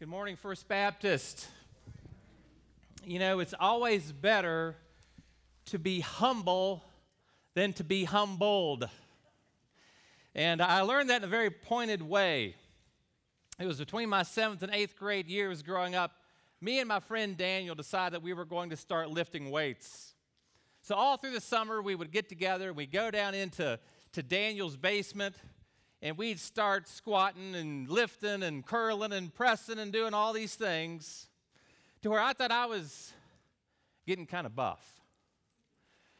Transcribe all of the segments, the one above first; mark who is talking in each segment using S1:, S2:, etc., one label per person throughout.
S1: Good morning, First Baptist. You know, it's always better to be humble than to be humbled. And I learned that in a very pointed way. It was between my seventh and eighth grade years growing up. Me and my friend Daniel decided that we were going to start lifting weights. So, all through the summer, we would get together, we'd go down into to Daniel's basement, and we'd start squatting and lifting and curling and pressing and doing all these things to where I thought I was getting kind of buff.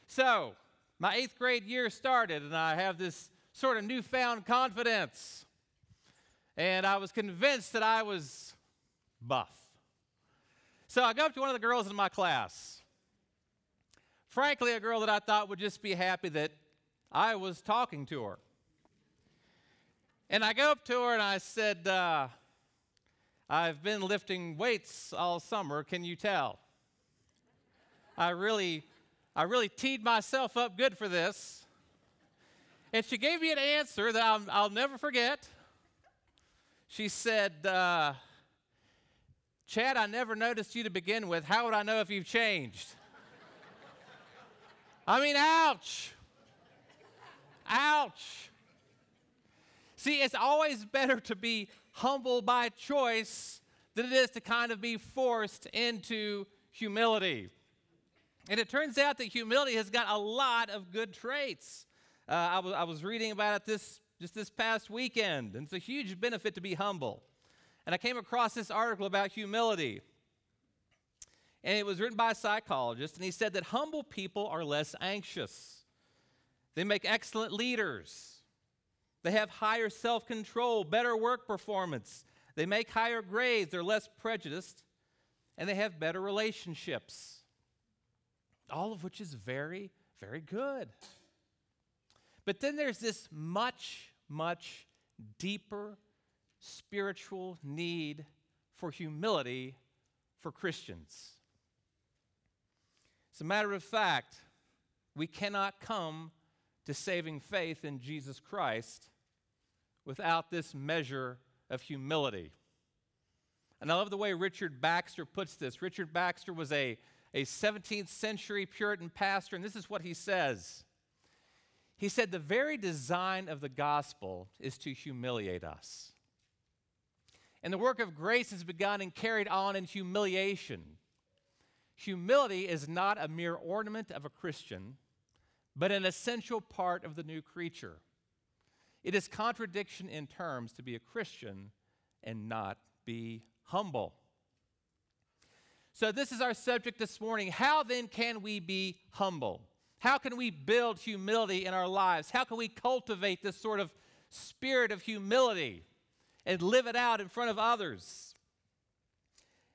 S1: So, my eighth grade year started, and I have this sort of newfound confidence. And I was convinced that I was buff. So I go up to one of the girls in my class. Frankly, a girl that I thought would just be happy that I was talking to her. And I go up to her and I said, uh, I've been lifting weights all summer, can you tell? I really, I really teed myself up good for this. And she gave me an answer that I'll, I'll never forget. She said, uh, Chad, I never noticed you to begin with. How would I know if you've changed? I mean, ouch. Ouch. See, it's always better to be humble by choice than it is to kind of be forced into humility. And it turns out that humility has got a lot of good traits. Uh, I, was, I was reading about it this, just this past weekend, and it's a huge benefit to be humble. And I came across this article about humility. And it was written by a psychologist, and he said that humble people are less anxious. They make excellent leaders. They have higher self control, better work performance. They make higher grades. They're less prejudiced. And they have better relationships. All of which is very, very good. But then there's this much, much deeper spiritual need for humility for Christians. As a matter of fact, we cannot come to saving faith in Jesus Christ without this measure of humility. And I love the way Richard Baxter puts this. Richard Baxter was a, a 17th century Puritan pastor, and this is what he says. He said, The very design of the gospel is to humiliate us. And the work of grace is begun and carried on in humiliation. Humility is not a mere ornament of a Christian, but an essential part of the new creature. It is contradiction in terms to be a Christian and not be humble. So, this is our subject this morning. How then can we be humble? How can we build humility in our lives? How can we cultivate this sort of spirit of humility and live it out in front of others?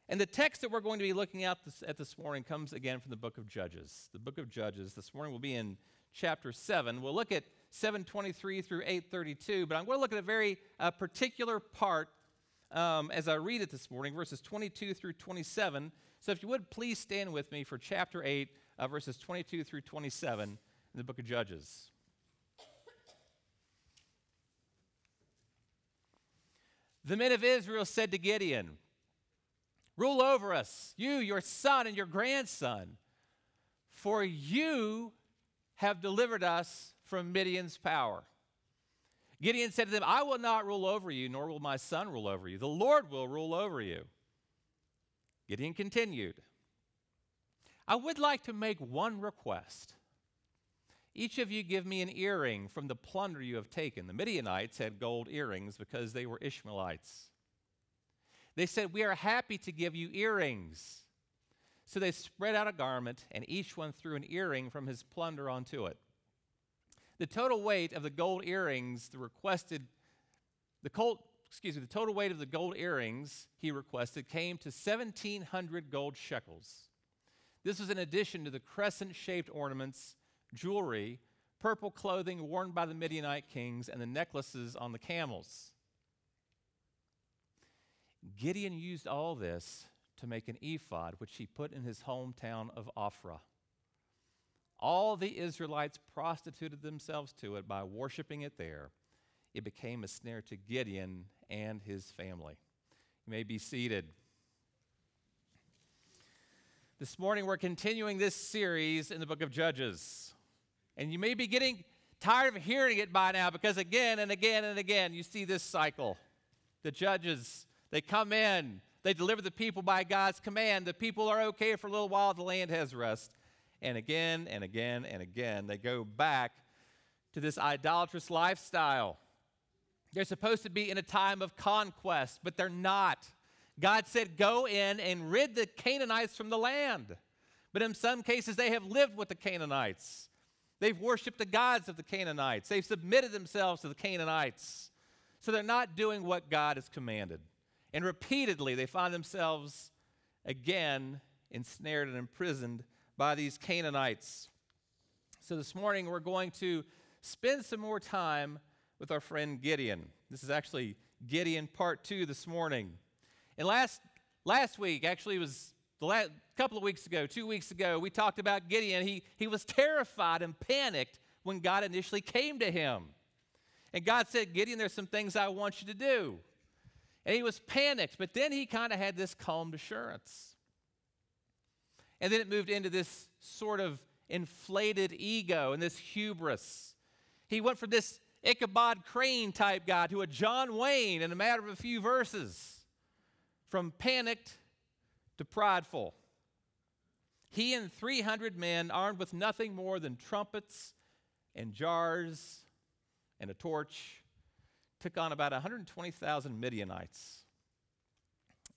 S1: And the text that we're going to be looking at this, at this morning comes again from the book of Judges. The book of Judges. This morning will be in chapter 7. We'll look at 723 through 832, but I'm going to look at a very uh, particular part um, as I read it this morning, verses 22 through 27. So if you would please stand with me for chapter 8, uh, verses 22 through 27 in the book of Judges. The men of Israel said to Gideon, Rule over us, you, your son, and your grandson, for you have delivered us from Midian's power. Gideon said to them, I will not rule over you, nor will my son rule over you. The Lord will rule over you. Gideon continued, I would like to make one request. Each of you give me an earring from the plunder you have taken. The Midianites had gold earrings because they were Ishmaelites. They said, We are happy to give you earrings. So they spread out a garment, and each one threw an earring from his plunder onto it. The total weight of the gold earrings, the requested, the colt, excuse me, the total weight of the gold earrings he requested came to 1,700 gold shekels. This was in addition to the crescent shaped ornaments, jewelry, purple clothing worn by the Midianite kings, and the necklaces on the camels. Gideon used all this to make an ephod, which he put in his hometown of Ophrah. All the Israelites prostituted themselves to it by worshiping it there. It became a snare to Gideon and his family. You may be seated. This morning, we're continuing this series in the book of Judges. And you may be getting tired of hearing it by now because again and again and again, you see this cycle. The judges, they come in, they deliver the people by God's command. The people are okay for a little while, the land has rest. And again and again and again, they go back to this idolatrous lifestyle. They're supposed to be in a time of conquest, but they're not. God said, Go in and rid the Canaanites from the land. But in some cases, they have lived with the Canaanites. They've worshiped the gods of the Canaanites. They've submitted themselves to the Canaanites. So they're not doing what God has commanded. And repeatedly, they find themselves again ensnared and imprisoned by these Canaanites. So this morning, we're going to spend some more time with our friend Gideon. This is actually Gideon part two this morning. And last, last week, actually, it was the last couple of weeks ago, two weeks ago, we talked about Gideon. He, he was terrified and panicked when God initially came to him. And God said, Gideon, there's some things I want you to do. And he was panicked, but then he kind of had this calm assurance. And then it moved into this sort of inflated ego and this hubris. He went from this Ichabod Crane type guy to a John Wayne in a matter of a few verses, from panicked to prideful. He and 300 men, armed with nothing more than trumpets and jars and a torch, took on about 120,000 Midianites.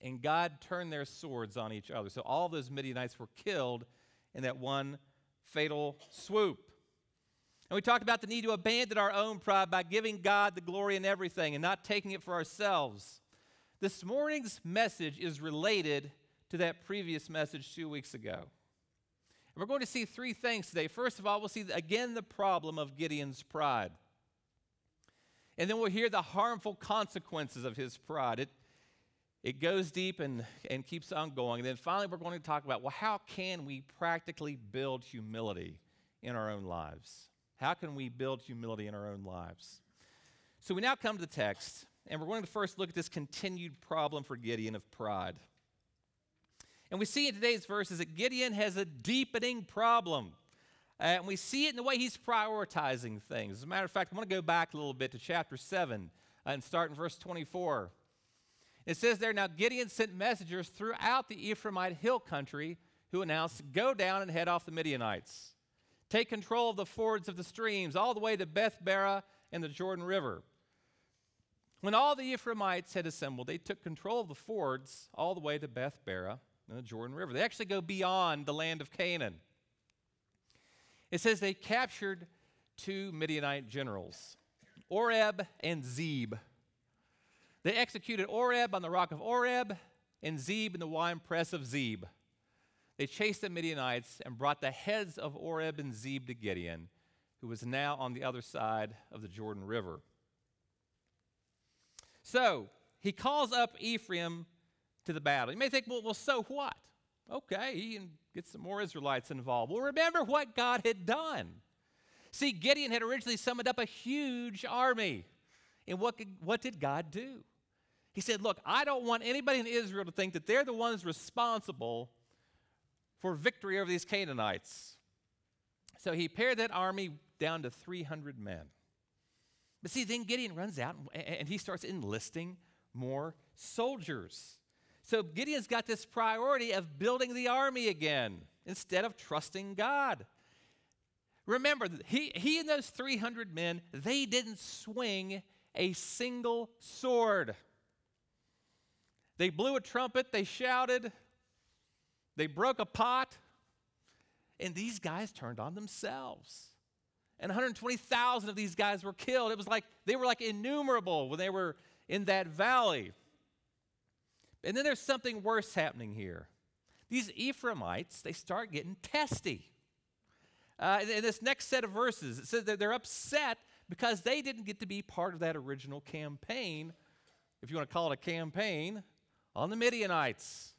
S1: And God turned their swords on each other. So all those Midianites were killed in that one fatal swoop. And we talked about the need to abandon our own pride by giving God the glory in everything and not taking it for ourselves. This morning's message is related to that previous message two weeks ago. And we're going to see three things today. First of all, we'll see again the problem of Gideon's pride. And then we'll hear the harmful consequences of his pride. It, it goes deep and, and keeps on going. And then finally, we're going to talk about well, how can we practically build humility in our own lives? How can we build humility in our own lives? So we now come to the text, and we're going to first look at this continued problem for Gideon of pride. And we see in today's verses that Gideon has a deepening problem. And we see it in the way he's prioritizing things. As a matter of fact, I want to go back a little bit to chapter 7 uh, and start in verse 24. It says there, Now Gideon sent messengers throughout the Ephraimite hill country who announced, Go down and head off the Midianites. Take control of the fords of the streams, all the way to Beth Barah and the Jordan River. When all the Ephraimites had assembled, they took control of the fords all the way to Beth Barah and the Jordan River. They actually go beyond the land of Canaan. It says they captured two Midianite generals, Oreb and Zeb. They executed Oreb on the rock of Oreb and Zeb in the wine press of Zeb. They chased the Midianites and brought the heads of Oreb and Zeb to Gideon, who was now on the other side of the Jordan River. So he calls up Ephraim to the battle. You may think, well, well so what? Okay, he gets some more Israelites involved. Well, remember what God had done. See, Gideon had originally summoned up a huge army. And what, what did God do? He said, Look, I don't want anybody in Israel to think that they're the ones responsible for victory over these Canaanites. So he pared that army down to 300 men. But see, then Gideon runs out and he starts enlisting more soldiers. So Gideon's got this priority of building the army again instead of trusting God. Remember, he, he and those 300 men, they didn't swing a single sword. They blew a trumpet, they shouted, they broke a pot, and these guys turned on themselves. And 120,000 of these guys were killed. It was like they were like innumerable when they were in that valley. And then there's something worse happening here. These Ephraimites, they start getting testy. Uh, in, this next set of verses, it says that they're upset because they didn't get to be part of that original campaign, if you want to call it a campaign, on the Midianites.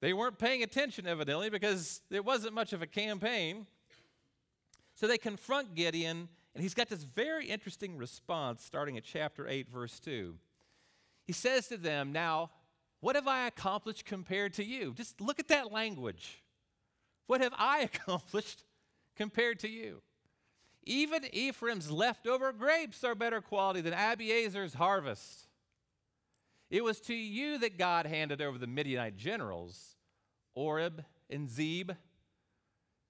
S1: They weren't paying attention, evidently, because it wasn't much of a campaign. So they confront Gideon, and he's got this very interesting response starting at chapter 8, verse 2. he says to them, Now, what have I accomplished compared to you? Just look at that language. What have I accomplished compared to you? Even Ephraim's leftover grapes are better quality than Abiezer's harvest. It was to you that God handed over the Midianite generals, Oreb and Zeb.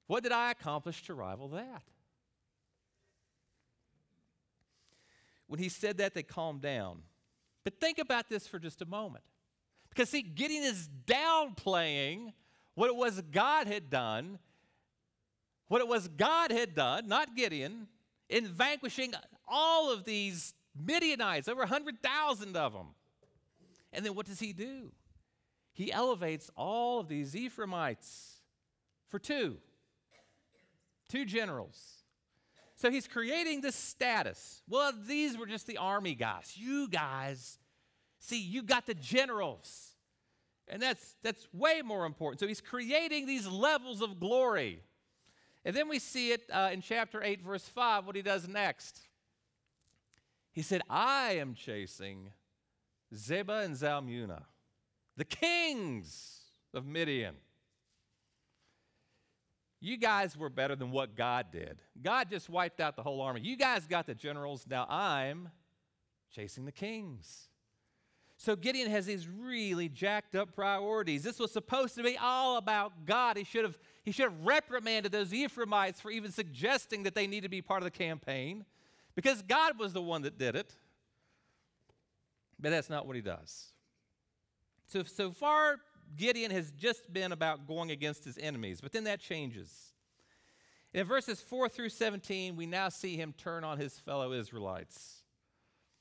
S1: What did I accomplish to rival that? When he said that, they calmed down. But think about this for just a moment. Because, see, Gideon is downplaying what it was God had done, what it was God had done, not Gideon, in vanquishing all of these Midianites, over 100,000 of them. And then what does he do? He elevates all of these Ephraimites for two, two generals. So he's creating this status. Well, these were just the army guys. You guys, see, you got the generals. And that's, that's way more important. So he's creating these levels of glory. And then we see it uh, in chapter 8, verse 5, what he does next. He said, I am chasing Zebah and Zalmunna, the kings of Midian. You guys were better than what God did. God just wiped out the whole army. You guys got the generals. Now I'm chasing the kings. So Gideon has these really jacked up priorities. This was supposed to be all about God. He should have, he should have reprimanded those Ephraimites for even suggesting that they need to be part of the campaign because God was the one that did it. But that's not what he does. So, so far, Gideon has just been about going against his enemies, but then that changes. In verses 4 through 17, we now see him turn on his fellow Israelites.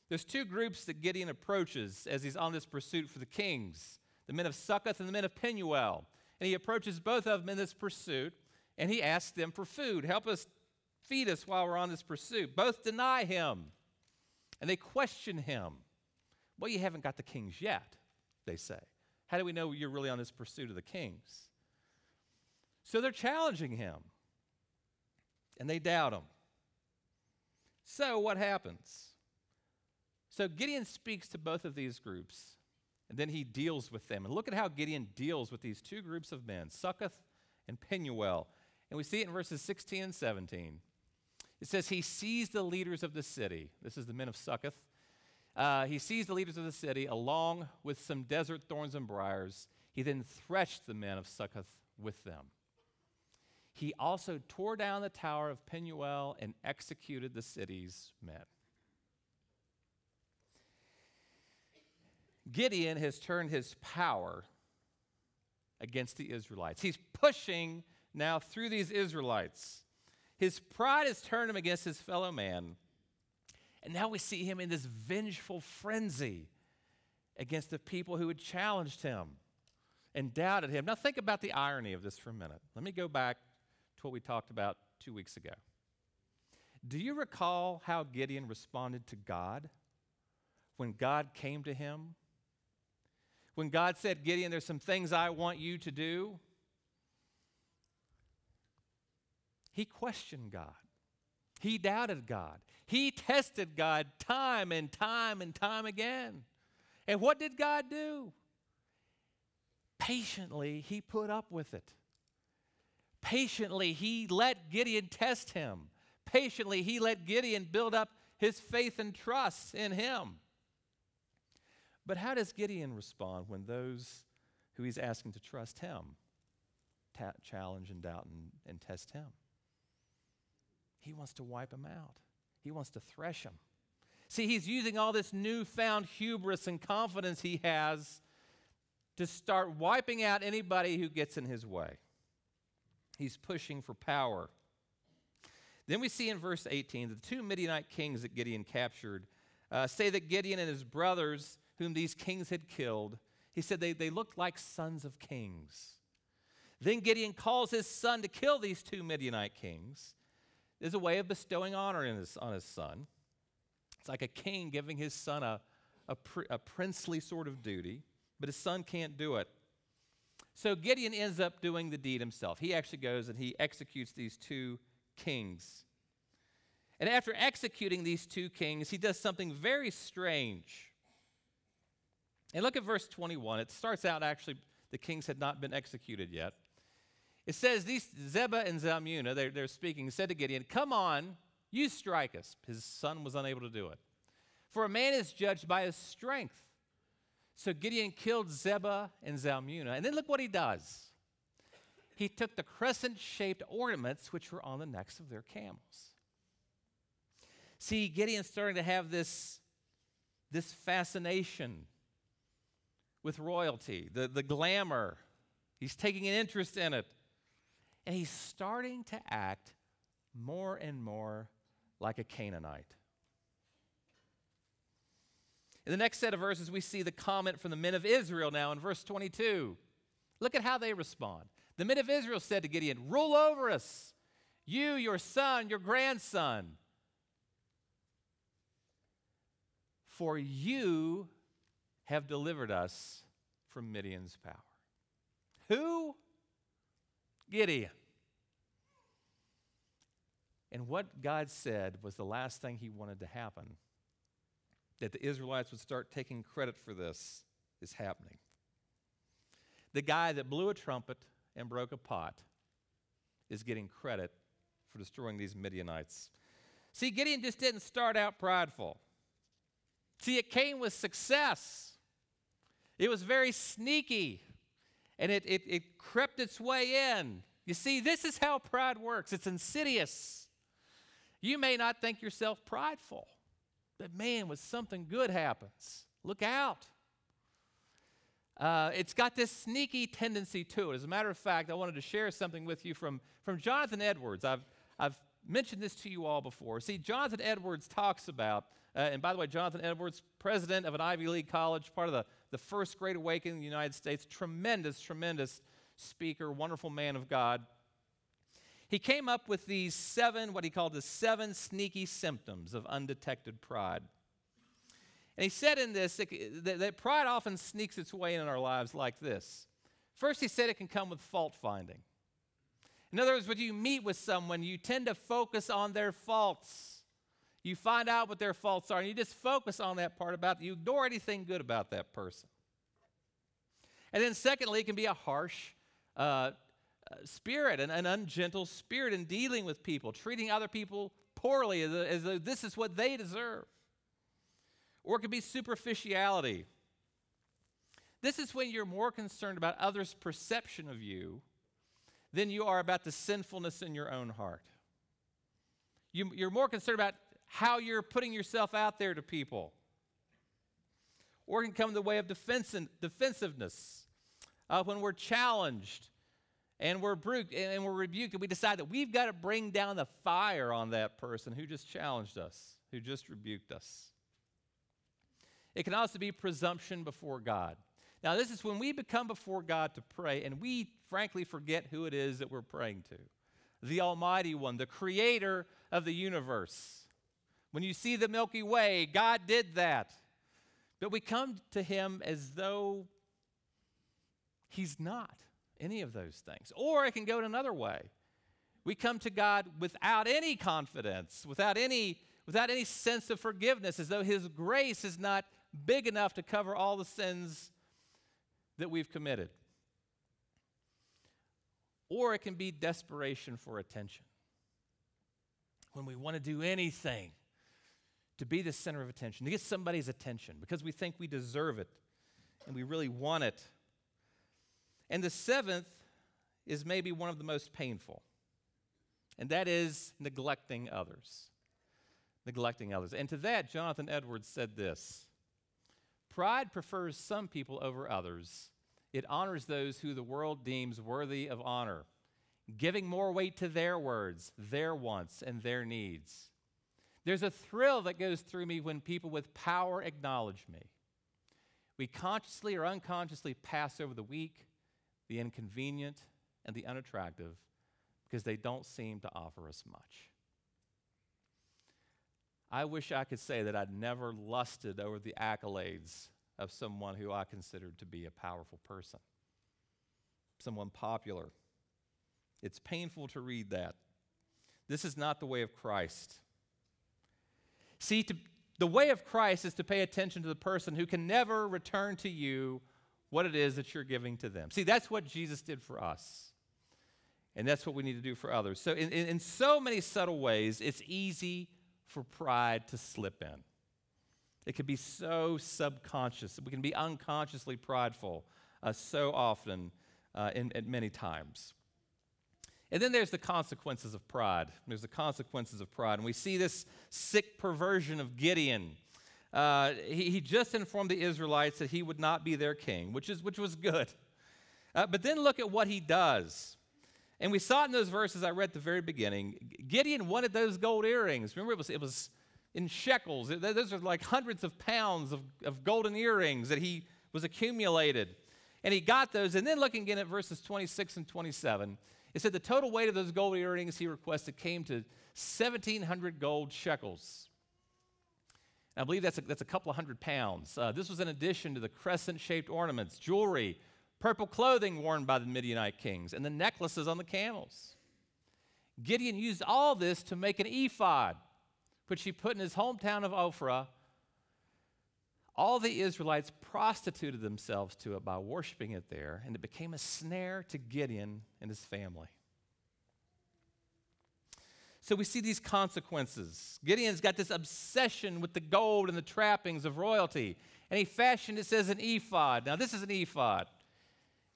S1: There's two groups that Gideon approaches as he's on this pursuit for the kings the men of Succoth and the men of Penuel. And he approaches both of them in this pursuit and he asks them for food. Help us feed us while we're on this pursuit. Both deny him and they question him. Well, you haven't got the kings yet, they say. How do we know you're really on this pursuit of the kings? So they're challenging him and they doubt him. So what happens? So Gideon speaks to both of these groups, and then he deals with them. And look at how Gideon deals with these two groups of men, Succoth and Penuel. And we see it in verses 16 and 17. It says, He seized the leaders of the city. This is the men of Succoth. Uh, he seized the leaders of the city along with some desert thorns and briars. He then threshed the men of Succoth with them. He also tore down the tower of Penuel and executed the city's men. Gideon has turned his power against the Israelites. He's pushing now through these Israelites. His pride has turned him against his fellow man. And now we see him in this vengeful frenzy against the people who had challenged him and doubted him. Now, think about the irony of this for a minute. Let me go back to what we talked about two weeks ago. Do you recall how Gideon responded to God when God came to him when God said, Gideon, there's some things I want you to do, he questioned God. He doubted God. He tested God time and time and time again. And what did God do? Patiently, he put up with it. Patiently, he let Gideon test him. Patiently, he let Gideon build up his faith and trust in him. But how does Gideon respond when those who he's asking to trust him ta- challenge and doubt and, and test him? He wants to wipe them out, he wants to thresh them. See, he's using all this newfound hubris and confidence he has to start wiping out anybody who gets in his way. He's pushing for power. Then we see in verse 18 the two Midianite kings that Gideon captured uh, say that Gideon and his brothers whom these kings had killed, he said they, they looked like sons of kings. Then Gideon calls his son to kill these two Midianite kings as a way of bestowing honor his, on his son. It's like a king giving his son a, a, a princely sort of duty, but his son can't do it. So Gideon ends up doing the deed himself. He actually goes and he executes these two kings. And after executing these two kings, he does something very strange. And look at verse 21. It starts out actually, the kings had not been executed yet. It says, These Zebah and Zalmunna, they're, they're speaking, said to Gideon, Come on, you strike us. His son was unable to do it. For a man is judged by his strength. So Gideon killed Zebah and Zalmunna. And then look what he does. He took the crescent shaped ornaments which were on the necks of their camels. See, Gideon's starting to have this, this fascination with royalty, the, the glamour. He's taking an interest in it. And he's starting to act more and more like a Canaanite. In the next set of verses, we see the comment from the men of Israel now in verse 22. Look at how they respond. The men of Israel said to Gideon, Rule over us, you, your son, your grandson. For you have delivered us from Midian's power. Who? Gideon. And what God said was the last thing he wanted to happen that the Israelites would start taking credit for this is happening. The guy that blew a trumpet and broke a pot is getting credit for destroying these Midianites. See, Gideon just didn't start out prideful. See, it came with success. It was very sneaky and it, it, it crept its way in. You see, this is how pride works it's insidious. You may not think yourself prideful, but man, when something good happens, look out. Uh, it's got this sneaky tendency to it. As a matter of fact, I wanted to share something with you from, from Jonathan Edwards. I've, I've mentioned this to you all before. See, Jonathan Edwards talks about, uh, and by the way, Jonathan Edwards, president of an Ivy League college, part of the, the first Great Awakening in the United States, tremendous, tremendous speaker, wonderful man of God. He came up with these seven, what he called the seven sneaky symptoms of undetected pride. And he said in this that, pride often sneaks its way in our lives like this. First, he said it can come with fault finding. In other words, when you meet with someone, you tend to focus on their faults. You find out what their faults are, and you just focus on that part about. You ignore anything good about that person. And then, secondly, it can be a harsh uh, uh, spirit, an, an, ungentle spirit in dealing with people, treating other people poorly as, as though this is what they deserve. Or it can be superficiality. This is when you're more concerned about others' perception of you than you are about the sinfulness in your own heart. You, you're more concerned about how you're putting yourself out there to people. Or it can come in the way of defensiveness. Uh, when we're challenged and we're, bru- and we're rebuked, and we decide that we've got to bring down the fire on that person who just challenged us, who just rebuked us. It can also be presumption before God. Now, this is when we become before God to pray and we frankly forget who it is that we're praying to the Almighty One, the creator of the universe. When you see the Milky Way, God did that. But we come to Him as though He's not any of those things. Or it can go another way. We come to God without any confidence, without any, without any sense of forgiveness, as though His grace is not big enough to cover all the sins that we've committed. Or it can be desperation for attention. When we want to do anything to be the center of attention, to get somebody's attention because we think we deserve it and we really want it. And the seventh is maybe one of the most painful, and that is neglecting others. Neglecting others. And to that, Jonathan Edwards said this Pride prefers some people over others. It honors those who the world deems worthy of honor, giving more weight to their words, their wants, and their needs. There's a thrill that goes through me when people with power acknowledge me. We consciously or unconsciously pass over the weak, the inconvenient, and the unattractive because they don't seem to offer us much. I wish I could say that I'd never lusted over the accolades of someone who I considered to be a powerful person, someone popular. It's painful to read that. This is not the way of Christ. See, to, The way of Christ is to pay attention to the person who can never return to you what it is that you're giving to them. See, that's what Jesus did for us. And that's what we need to do for others. So, in, in, in so many subtle ways, it's easy for pride to slip in. It can be so subconscious. We can be unconsciously prideful uh, so often uh, in, at many times. And then there's the consequences of pride. There's the consequences of pride. And we see this sick perversion of Gideon. Uh, he, he, just informed the Israelites that he would not be their king, which, is, which was good. Uh, but then look at what he does. And we saw it in those verses I read at the very beginning. Gideon wanted those gold earrings. Remember, it was, it was in shekels. Those are like hundreds of pounds of, of golden earrings that he was accumulated. And he got those. And then looking again at verses 26 and 27, it said the total weight of those gold earrings he requested came to 1,700 gold shekels. And I believe that's a, that's a couple of hundred pounds. Uh, this was in addition to the crescent shaped ornaments, jewelry, purple clothing worn by the Midianite kings, and the necklaces on the camels. Gideon used all this to make an ephod, which he put in his hometown of Ophrah all the Israelites prostituted themselves to it by worshiping it there, and it became a snare to Gideon and his family. So we see these consequences. Gideon's got this obsession with the gold and the trappings of royalty, and he fashioned, it says, an ephod. Now, this is an ephod.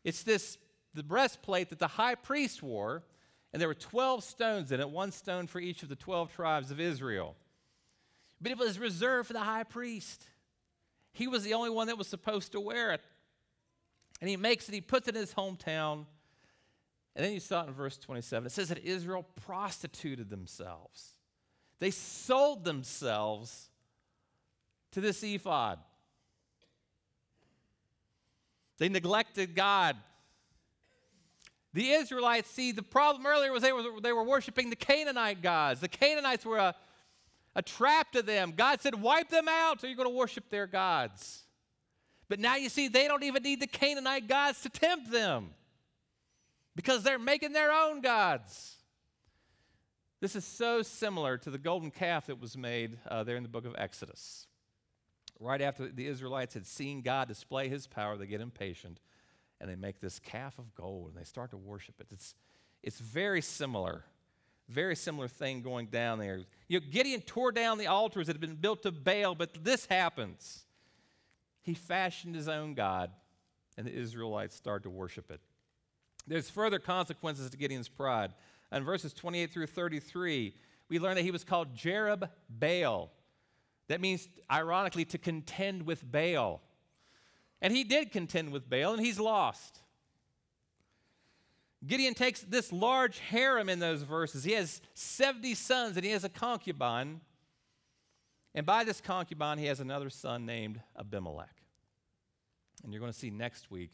S1: It's this, the breastplate that the high priest wore, and there were 12 stones in it, one stone for each of the 12 tribes of Israel. But it was reserved for the high priest. He was the only one that was supposed to wear it. And he makes it, he puts it in his hometown. And then you saw it in verse 27. It says that Israel prostituted themselves, they sold themselves to this ephod. They neglected God. The Israelites, see, the problem earlier was they were, they were worshiping the Canaanite gods. The Canaanites were a, a trap to them. God said, wipe them out, or you're going to worship their gods. But now you see, they don't even need the Canaanite gods to tempt them because they're making their own gods. This is so similar to the golden calf that was made uh, there in the book of Exodus. Right after the Israelites had seen God display his power, they get impatient and they make this calf of gold and they start to worship it. It's, it's very similar very similar thing going down there. You know, Gideon tore down the altars that had been built to Baal, but this happens. He fashioned his own God, and the Israelites started to worship it. There's further consequences to Gideon's pride. In verses 28 through 33, we learn that he was called Jerub Baal. That means, ironically, to contend with Baal. And he did contend with Baal, and he's lost. Gideon takes this large harem in those verses. He has 70 sons and he has a concubine. And by this concubine, he has another son named Abimelech. And you're going to see next week,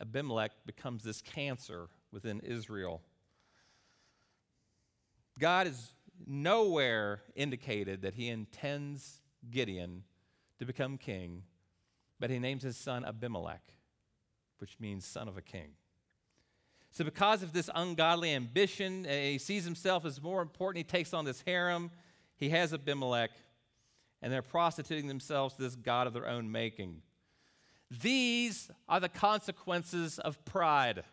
S1: Abimelech becomes this cancer within Israel. God is nowhere indicated that he intends Gideon to become king, but he names his son Abimelech, which means son of a king. So, because of this ungodly ambition, uh, he sees himself as more important. He takes on this harem. He has Abimelech, and they're prostituting themselves to this God of their own making. These are the consequences of pride.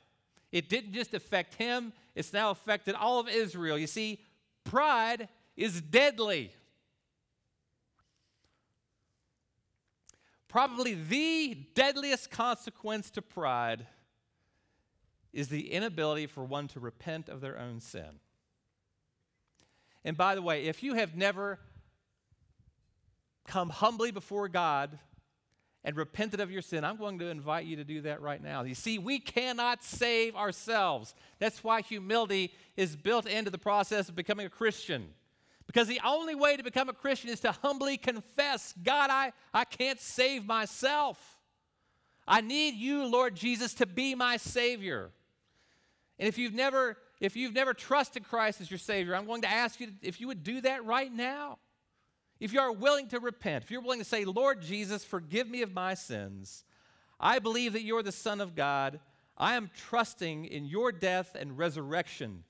S1: It didn't just affect him, it's now affected all of Israel. You see, pride is deadly. Probably the deadliest consequence to pride is the inability for one to repent of their own sin. And by the way, if you have never come humbly before God and repented of your sin, I'm going to invite you to do that right now. You see, we cannot save ourselves. That's why humility is built into the process of becoming a Christian. Because the only way to become a Christian is to humbly confess God, I, I can't save myself. I need you, Lord Jesus, to be my Savior. And if you've never if you've never trusted Christ as your Savior, I'm going to ask you if you would do that right now. If you are willing to repent, if you're willing to say, Lord Jesus, forgive me of my sins, I believe that you're the Son of God. I am trusting in your death and resurrection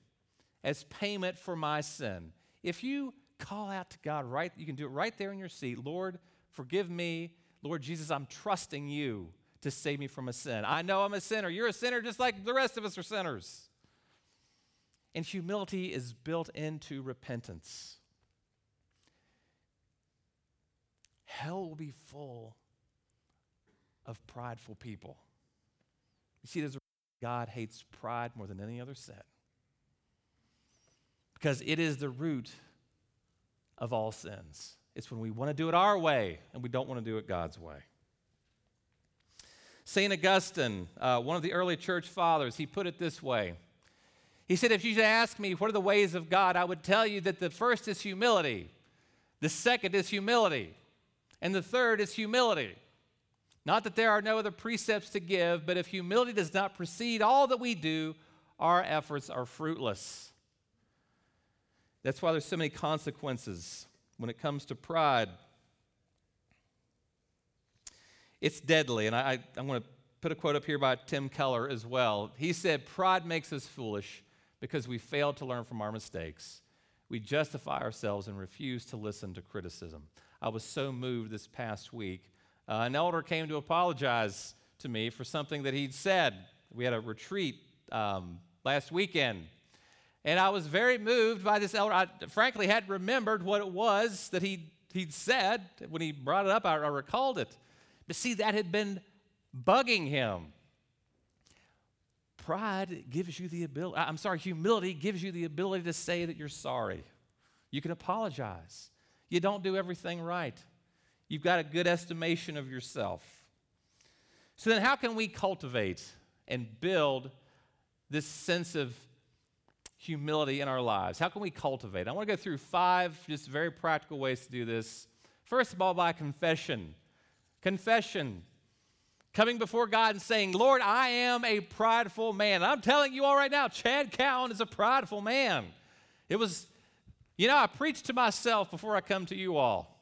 S1: as payment for my sin. If you call out to God right? You can do it right there in your seat. Lord, forgive me. Lord Jesus, I'm trusting you to save me from a sin. I know I'm a sinner. You're a sinner just like the rest of us are sinners. And humility is built into repentance. Hell will be full of prideful people. You see, there's a God hates pride more than any other sin. Because it is the root of all sins. It's when we want to do it our way and we don't want to do it God's way. St. Augustine, uh, one of the early church fathers, he put it this way. He said, If you should ask me what are the ways of God, I would tell you that the first is humility, the second is humility, and the third is humility. Not that there are no other precepts to give, but if humility does not precede all that we do, our efforts are fruitless. That's why there's so many consequences when it comes to pride. It's deadly. And I, I'm going to put a quote up here by Tim Keller as well. He said, Pride makes us foolish because we fail to learn from our mistakes. We justify ourselves and refuse to listen to criticism. I was so moved this past week. Uh, an elder came to apologize to me for something that he'd said. We had a retreat um, last weekend and I was very moved by this elder. I frankly hadn't remembered what it was that he, he'd said. When he brought it up, I, I recalled it. But see, that had been bugging him. Pride gives you the ability, I'm sorry, humility gives you the ability to say that you're sorry. You can apologize. You don't do everything right. You've got a good estimation of yourself. So then, how can we cultivate and build this sense of humility in our lives? How can we cultivate? I want to go through five just very practical ways to do this. First of all, by confession. Confession. Coming before God and saying, Lord, I am a prideful man. I'm telling you all right now, Chad Cowan is a prideful man. It was, you know, I preached to myself before I come to you all.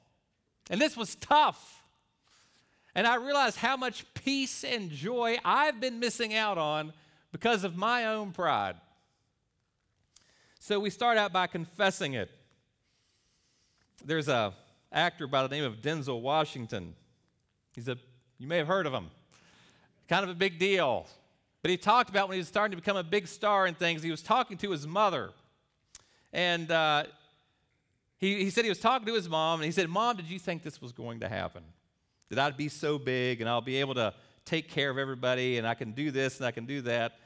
S1: And this was tough. And I realized how much peace and joy I've been missing out on because of my own pride. So we start out by confessing it. There's a actor by the name of Denzel Washington. He's a you may have heard of him. Kind of a big deal. But he talked about when he was starting to become a big star and things, he was talking to his mother. And uh, he, he said he was talking to his mom, and he said, Mom, did you think this was going to happen? That I'd be so big and I'll be able to take care of everybody and I can do this and I can do that.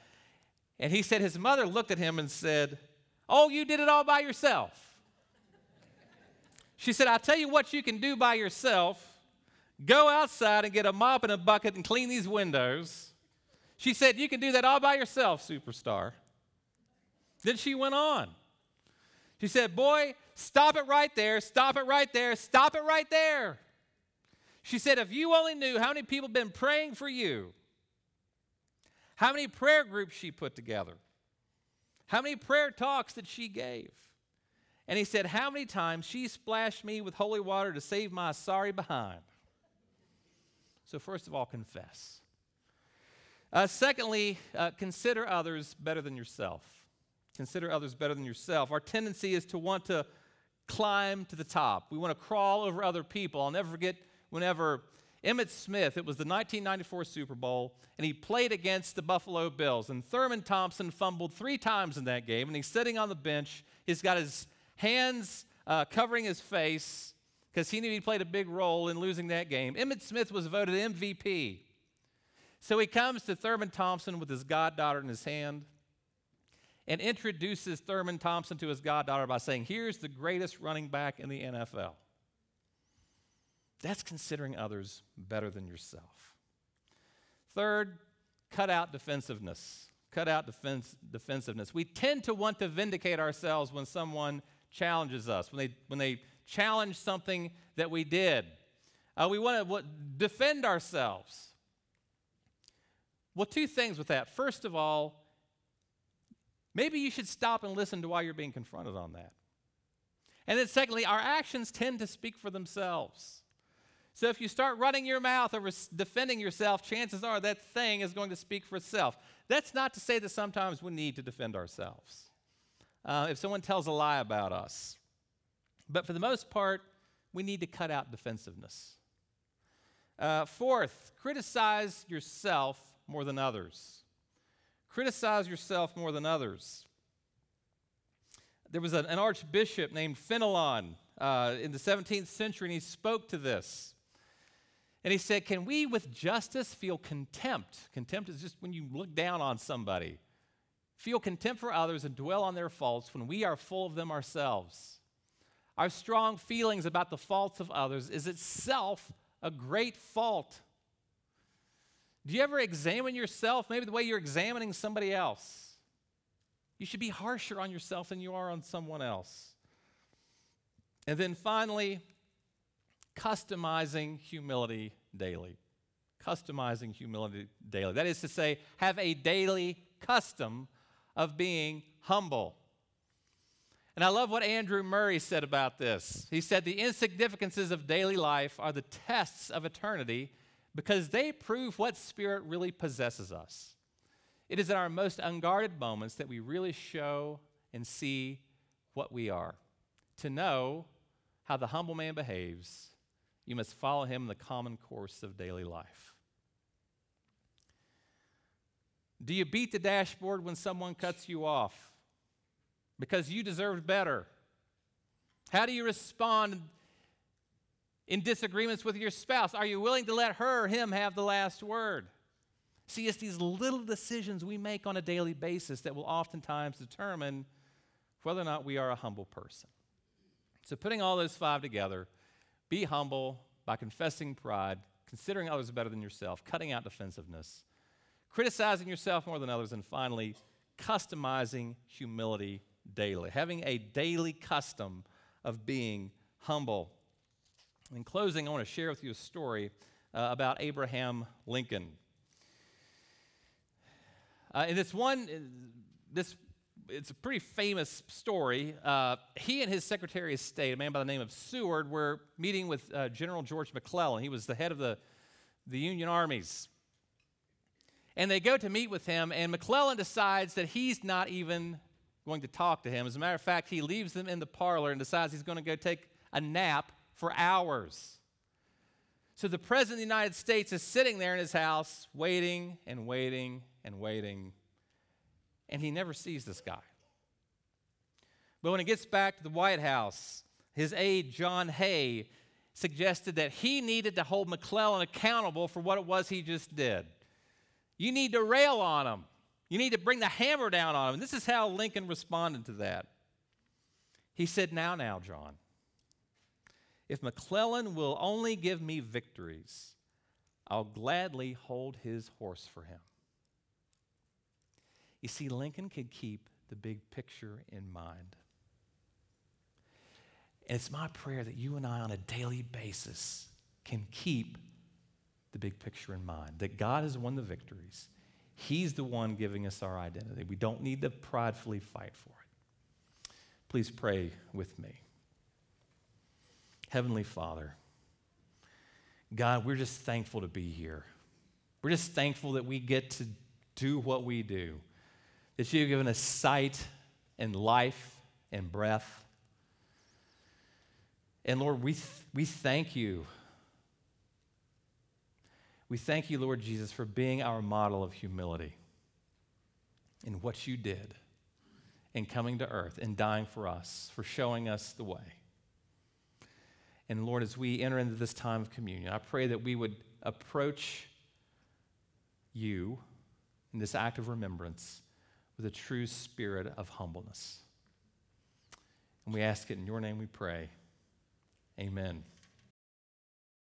S1: And he said his mother looked at him and said, Oh, you did it all by yourself. She said, I'll tell you what you can do by yourself. Go outside and get a mop and a bucket and clean these windows. She said, You can do that all by yourself, superstar. Then she went on. She said, Boy, stop it right there, stop it right there, stop it right there. She said, If you only knew how many people have been praying for you, how many prayer groups she put together, how many prayer talks that she gave? And he said, How many times she splashed me with holy water to save my sorry behind? So, first of all, confess. Uh, secondly, uh, consider others better than yourself. Consider others better than yourself. Our tendency is to want to climb to the top. We want to crawl over other people. I'll never forget whenever Emmitt Smith, it was the 1994 Super Bowl, and he played against the Buffalo Bills. And Thurman Thompson fumbled three times in that game, and he's sitting on the bench. He's got his hands uh, covering his face because he knew he played a big role in losing that game. Emmitt Smith was voted MVP. So he comes to Thurman Thompson with his goddaughter in his hand and introduces Thurman Thompson to his goddaughter by saying, Here's the greatest running back in the NFL. That's considering others better than yourself. Third, cut out defensiveness. Cut out defense, defensiveness. We tend to want to vindicate ourselves when someone challenges us, when they, when they challenge something that we did. Uh, we want to defend ourselves. Well, two things with that. First of all, maybe you should stop and listen to why you're being confronted on that. And then, secondly, our actions tend to speak for themselves. So if you start running your mouth over defending yourself, chances are that thing is going to speak for itself. That's not to say that sometimes we need to defend ourselves. Uh, if someone tells a lie about us, But for the most part, we need to cut out defensiveness. Uh, fourth, criticize yourself more than others. Criticize yourself more than others. There was an, an archbishop named Fenelon uh, in the 17th century, and he spoke to this. And he said, Can we with justice feel contempt? Contempt is just when you look down on somebody. Feel contempt for others and dwell on their faults when we are full of them ourselves. Our strong feelings about the faults of others is itself a great fault. Do you ever examine yourself, maybe the way you're examining somebody else? You should be harsher on yourself than you are on someone else. And then finally, customizing humility daily. Customizing humility daily. That is to say, have a daily custom of being humble. And I love what Andrew Murray said about this. He said, The insignificances of daily life are the tests of eternity because they prove what spirit really possesses us. It is in our most unguarded moments that we really show and see what we are. To know how the humble man behaves, you must follow him in the common course of daily life. Do you beat the dashboard when someone cuts you off because you deserved better? How do you respond in disagreements with your spouse? Are you willing to let her or him have the last word? See, it's these little decisions we make on a daily basis that will oftentimes determine whether or not we are a humble person. So, putting all those five together, be humble by confessing pride, considering others better than yourself, cutting out defensiveness, criticizing yourself more than others, and finally, customizing humility daily, having a daily custom of being humble. In closing, I want to share with you a story uh, about Abraham Lincoln. Uh, in this one, this it's a pretty famous story. Uh, he and his Secretary of State, a man by the name of Seward, were meeting with uh, General George McClellan. He was the head of the, the Union armies. And they go to meet with him, and McClellan decides that he's not even going to talk to him. As a matter of fact, he leaves them in the parlor and decides he's going to go take a nap for hours. So the President of the United States is sitting there in his house, waiting and waiting and waiting and he never sees this guy. But when he gets back to the White House, his aide, John Hay, suggested that he needed to hold McClellan accountable for what it was he just did. You need to rail on him. You need to bring the hammer down on him. And this is how Lincoln responded to that. He said, Now, now, John, if McClellan will only give me victories, I'll gladly hold his horse for him. You see, Lincoln could keep the big picture in mind. And it's my prayer that you and I, on a daily basis, can keep the big picture in mind that God has won the victories. He's the one giving us our identity. We don't need to pridefully fight for it. Please pray with me. Heavenly Father, God, we're just thankful to be here. We're just thankful that we get to do what we do that you've given us sight and life and breath. And Lord, we, th- we thank you. We thank you, Lord Jesus, for being our model of humility in what you did in coming to earth and dying for us, for showing us the way. And Lord, as we enter into this time of communion, I pray that we would approach you in this act of remembrance with a true spirit of humbleness. And we ask it in your name we pray. Amen.